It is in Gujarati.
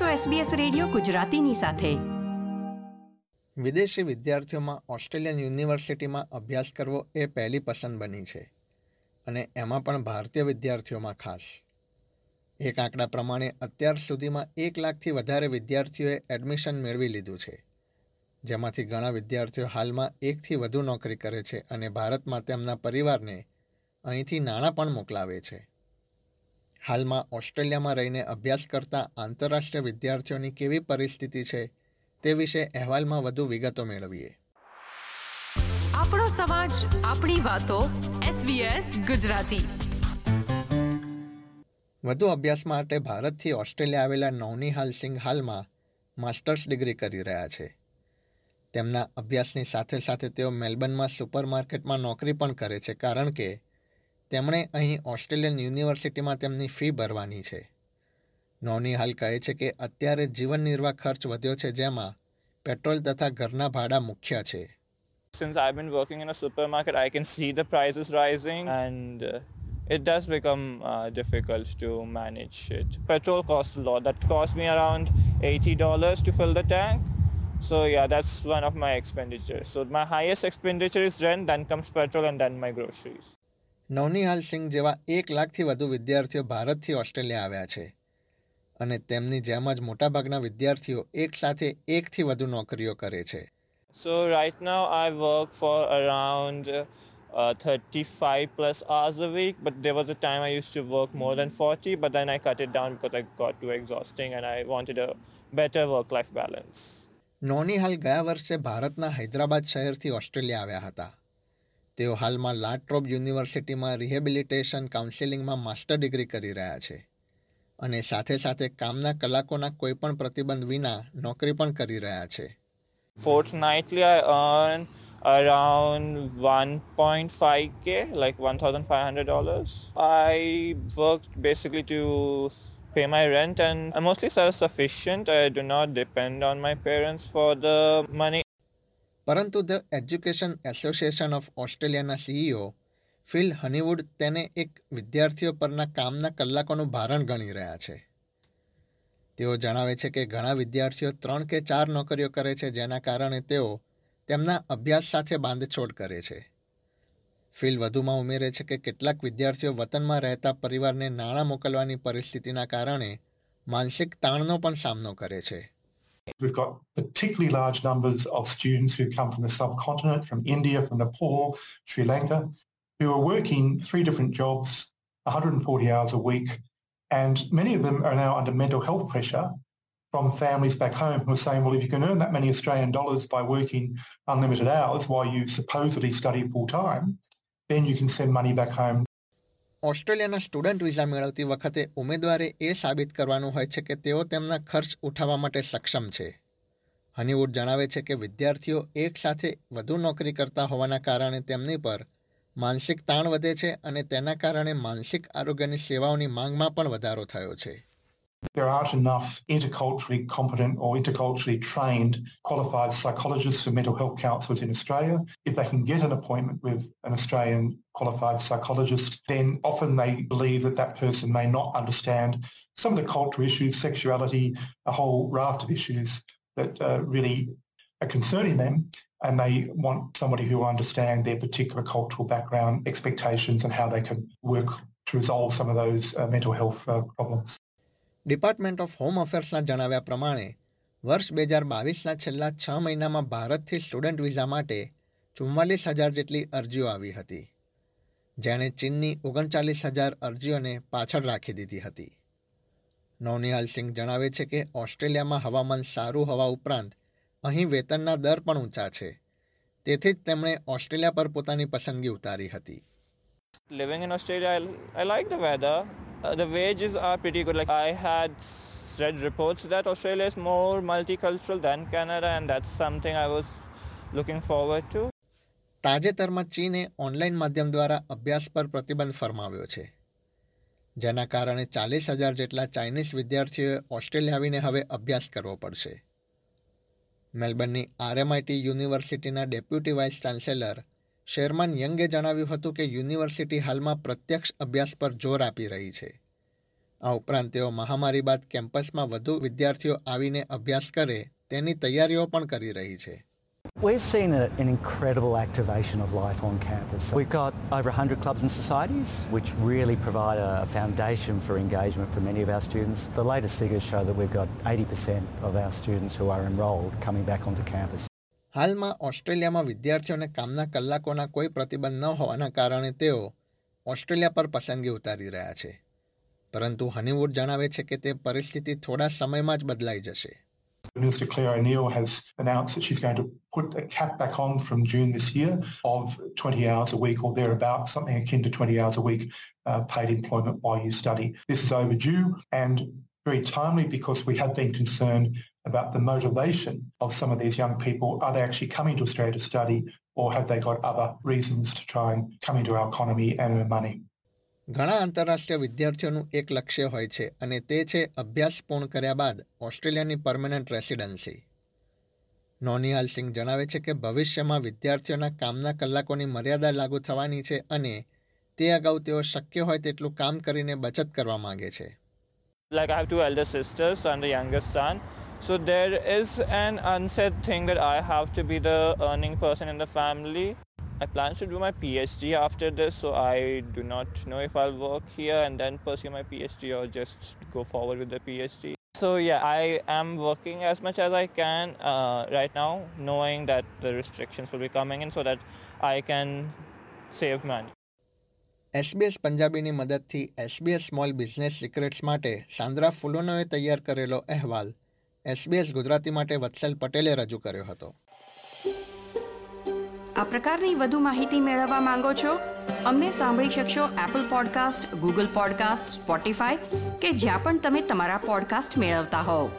છો SBS રેડિયો ગુજરાતીની સાથે. વિદેશી વિદ્યાર્થીઓમાં ઓસ્ટ્રેલિયન યુનિવર્સિટીમાં અભ્યાસ કરવો એ પહેલી પસંદ બની છે અને એમાં પણ ભારતીય વિદ્યાર્થીઓમાં ખાસ. એક આંકડા પ્રમાણે અત્યાર સુધીમાં એક લાખથી વધારે વિદ્યાર્થીઓએ એડમિશન મેળવી લીધું છે. જેમાંથી ઘણા વિદ્યાર્થીઓ હાલમાં એકથી વધુ નોકરી કરે છે અને ભારતમાં તેમના પરિવારને અહીંથી નાણાં પણ મોકલાવે છે. હાલમાં ઓસ્ટ્રેલિયામાં રહીને અભ્યાસ કરતા આંતરરાષ્ટ્રીય વિદ્યાર્થીઓની કેવી પરિસ્થિતિ છે તે વિશે અહેવાલમાં વધુ વિગતો મેળવીએ. આપણો સમાજ આપણી વાતો SBS ગુજરાતી. વધુ અભ્યાસ માટે ભારતથી ઓસ્ટ્રેલિયા આવેલા નવનીહાલ સિંઘ હાલમાં માસ્ટર્સ ડિગ્રી કરી રહ્યા છે. તેમના અભ્યાસની સાથે સાથે તેઓ મેલબર્નમાં સુપરમાર્કેટમાં નોકરી પણ કરે છે કારણ કે તેમણે અહીં ઓસ્ટ્રેલિયન યુનિવર્સિટીમાં તેમની ફી ભરવાની છે નોની હાલ કહે છે કે અત્યારે જીવન નિર્વાહ ખર્ચ વધ્યો છે જેમાં પેટ્રોલ તથા ઘરના ભાડા મુખ્ય છે Since I've been working in a supermarket, I can see the prices rising and uh, it does become uh, difficult to manage it. Petrol costs a lot. That cost me around $80 to fill the tank. So yeah, that's one of my expenditures. So my highest expenditure is rent, then comes petrol and then my groceries. નવનીહાલ Singh જેવા એક લાખથી વધુ વિદ્યાર્થીઓ ભારતથી ઓસ્ટ્રેલિયા આવ્યા છે અને તેમની જેમ જ મોટાભાગના વિદ્યાર્થીઓ એકસાથે એકથી વધુ નોકરીઓ કરે છે So right now I work for around uh, 35 plus hours a week, but there was a time I used to work more than 40, but then I cut it down because I got too exhausting and I wanted a better work-life balance. નોનીહાલ ગયા વર્ષે ભારતના હૈદરાબાદ શહેરથી ઓસ્ટ્રેલિયા આવ્યા હતા તેઓ હાલમાં લાટ્રોબ યુનિવર્સિટીમાં રિહેબિલિટેશન કાઉન્સેલિંગમાં માસ્ટર ડિગ્રી કરી રહ્યા છે અને સાથે સાથે કામના કલાકોના કોઈપણ પ્રતિબંધ વિના નોકરી પણ કરી રહ્યા છે Fortnightly I earn around 1.5k, like $1,500. I work basically to pay my rent and I'm mostly self-sufficient. I do not depend on my parents for the money. પરંતુ ધ એજ્યુકેશન એસોસિએશન ઓફ ઓસ્ટ્રેલિયાના સીઈઓ ફિલ હનીવુડ તેને એક વિદ્યાર્થીઓ પરના કામના કલાકોનું ભારણ ગણી રહ્યા છે. તેઓ જણાવે છે કે ઘણા વિદ્યાર્થીઓ ત્રણ કે ચાર નોકરીઓ કરે છે જેના કારણે તેઓ તેમના અભ્યાસ સાથે બાંધછોડ કરે છે. ફિલ વધુમાં ઉમેરે છે કે કેટલાક વિદ્યાર્થીઓ વતનમાં રહેતા પરિવારને નાણાં મોકલવાની પરિસ્થિતિના કારણે માનસિક તાણનો પણ સામનો કરે છે. We've got particularly large numbers of students who come from the subcontinent, from India, from Nepal, Sri Lanka, who are working three different jobs, 140 hours a week, and many of them are now under mental health pressure from families back home who are saying, well, if you can earn that many Australian dollars by working unlimited hours while you supposedly study full time, then you can send money back home ઓસ્ટ્રેલિયાના સ્ટુડન્ટ વિઝા મેળવતી વખતે ઉમેદવારે એ સાબિત કરવાનું હોય છે કે તેઓ તેમના ખર્ચ ઉઠાવવા માટે સક્ષમ છે. હનીવુડ જણાવે છે કે વિદ્યાર્થીઓ એકસાથે વધુ નોકરી કરતા હોવાના કારણે તેમની પર માનસિક તાણ વધે છે અને તેના કારણે માનસિક આરોગ્યની સેવાઓની માંગમાં પણ વધારો થયો છે. There aren't enough interculturally competent or interculturally trained qualified psychologists and mental health counsellors in Australia. If they can get an appointment with an Australian qualified psychologist, then often they believe that that person may not understand some of the cultural issues, sexuality, a whole raft of issues that uh, really are concerning them. And they want somebody who understands their particular cultural background, expectations, and how they can work to resolve some of those uh, mental health uh, problems. Department of home અફેર્સના જણાવ્યા પ્રમાણે, વર્ષ બે હજાર બાવીસના છેલ્લા છ મહિનામાં ભારતથી સ્ટુડન્ટ વિઝા માટે ચુમ્માલીસ હજાર જેટલી અરજીઓ આવી હતી, જેણે ચીનની ઓગણચાલીસ હજાર અરજીઓને પાછળ રાખી દીધી હતી. નવનિહાલ સિંઘ જણાવે છે કે, ઓસ્ટ્રેલિયામાં હવામાન સારું હોવા ઉપરાંત, અહીં વેતનના દર પણ ઊંચા છે. તેથી જ તેમણે ઓસ્ટ્રેલિયા પર પોતાની પસંદગી ઉતારી હતી. Living in Australia I like the weather. Uh, the wages are pretty good. Like I had read reports that Australia is more multicultural than Canada, and that's something I was looking forward to. તાજેતરમાં ચીને ઓનલાઈન માધ્યમ દ્વારા અભ્યાસ પર પ્રતિબંધ ફરમાવ્યો છે જેના કારણે ચાલીસ હજાર જેટલા ચાઇનીઝ વિદ્યાર્થીઓએ ઓસ્ટ્રેલિયા આવીને હવે અભ્યાસ કરવો પડશે મેલબર્નની આરએમઆઈટી યુનિવર્સિટીના ડેપ્યુટી વાઇસ ચાન્સેલર શેરમાન યંગે જણાવ્યું હતું કે યુનિવર્સિટી હાલમાં પ્રત્યક્ષ અભ્યાસ પર જોર આપી રહી છે આ ઉપરાંત તેઓ મહામારી બાદ કેમ્પસમાં વધુ વિદ્યાર્થીઓ આવીને અભ્યાસ કરે તેની તૈયારીઓ પણ કરી રહી છે We've seen a, an incredible activation of life on campus. We've got over 100 clubs and societies, which really provide a, foundation for engagement for many of our students. The latest figures show that we've got 80% of our students who are enrolled coming back onto campus. હાલમાં ઓસ્ટ્રેલિયામાં વિદ્યાર્થીઓને કામના કલાકોના કોઈ પ્રતિબંધ ન હોવાના કારણે તેઓ ઓસ્ટ્રેલિયા પર પસંદગી ઉતારી રહ્યા છે પરંતુ હનીવુડ જણાવે છે કે તે પરિસ્થિતિ થોડા સમયમાં જ બદલાઈ જશે Minister Claire O'Neill has announced that she's going to put a cap back on from June this year of 20 hours a week or thereabout, something akin to 20 hours a week uh, paid employment while you study. This is overdue and very timely because we have been concerned about the motivation of some of these young people. Are they actually coming to Australia to study or have they got other reasons to try and come into our economy and earn money? ઘણા આંતરરાષ્ટ્રીય વિદ્યાર્થીઓનું એક લક્ષ્ય હોય છે અને તે છે અભ્યાસ પૂર્ણ કર્યા બાદ ઓસ્ટ્રેલિયાની પરમેનન્ટ રેસિડન્સી નોનિહાલ સિંહ જણાવે છે કે ભવિષ્યમાં વિદ્યાર્થીઓના કામના કલાકોની મર્યાદા લાગુ થવાની છે અને તે અગાઉ તેઓ શક્ય હોય તેટલું કામ કરીને બચત કરવા માંગે છે Like I have two elder sisters and a youngest son. So there is an unsaid thing that I have to be the earning person in the family. I plan to do my PhD after this, so I do not know if I'll work here and then pursue my PhD or just go forward with the PhD. So yeah, I am working as much as I can uh, right now, knowing that the restrictions will be coming in so that I can save money. SBS પંજાબીની મદદથી એસબીએસ સ્મોલ બિઝનેસ સિક્રેટ્સ માટે સાંદ્રા ફુલોનોએ તૈયાર કરેલો અહેવાલ એસબીએસ ગુજરાતી માટે વત્સલ પટેલે રજૂ કર્યો હતો. આ પ્રકારની વધુ માહિતી મેળવવા માંગો છો? અમને સાંભળી શકશો Apple podcast Google podcast Spotify કે જ્યાં પણ તમે તમારા પોડકાસ્ટ મેળવતા હોવ.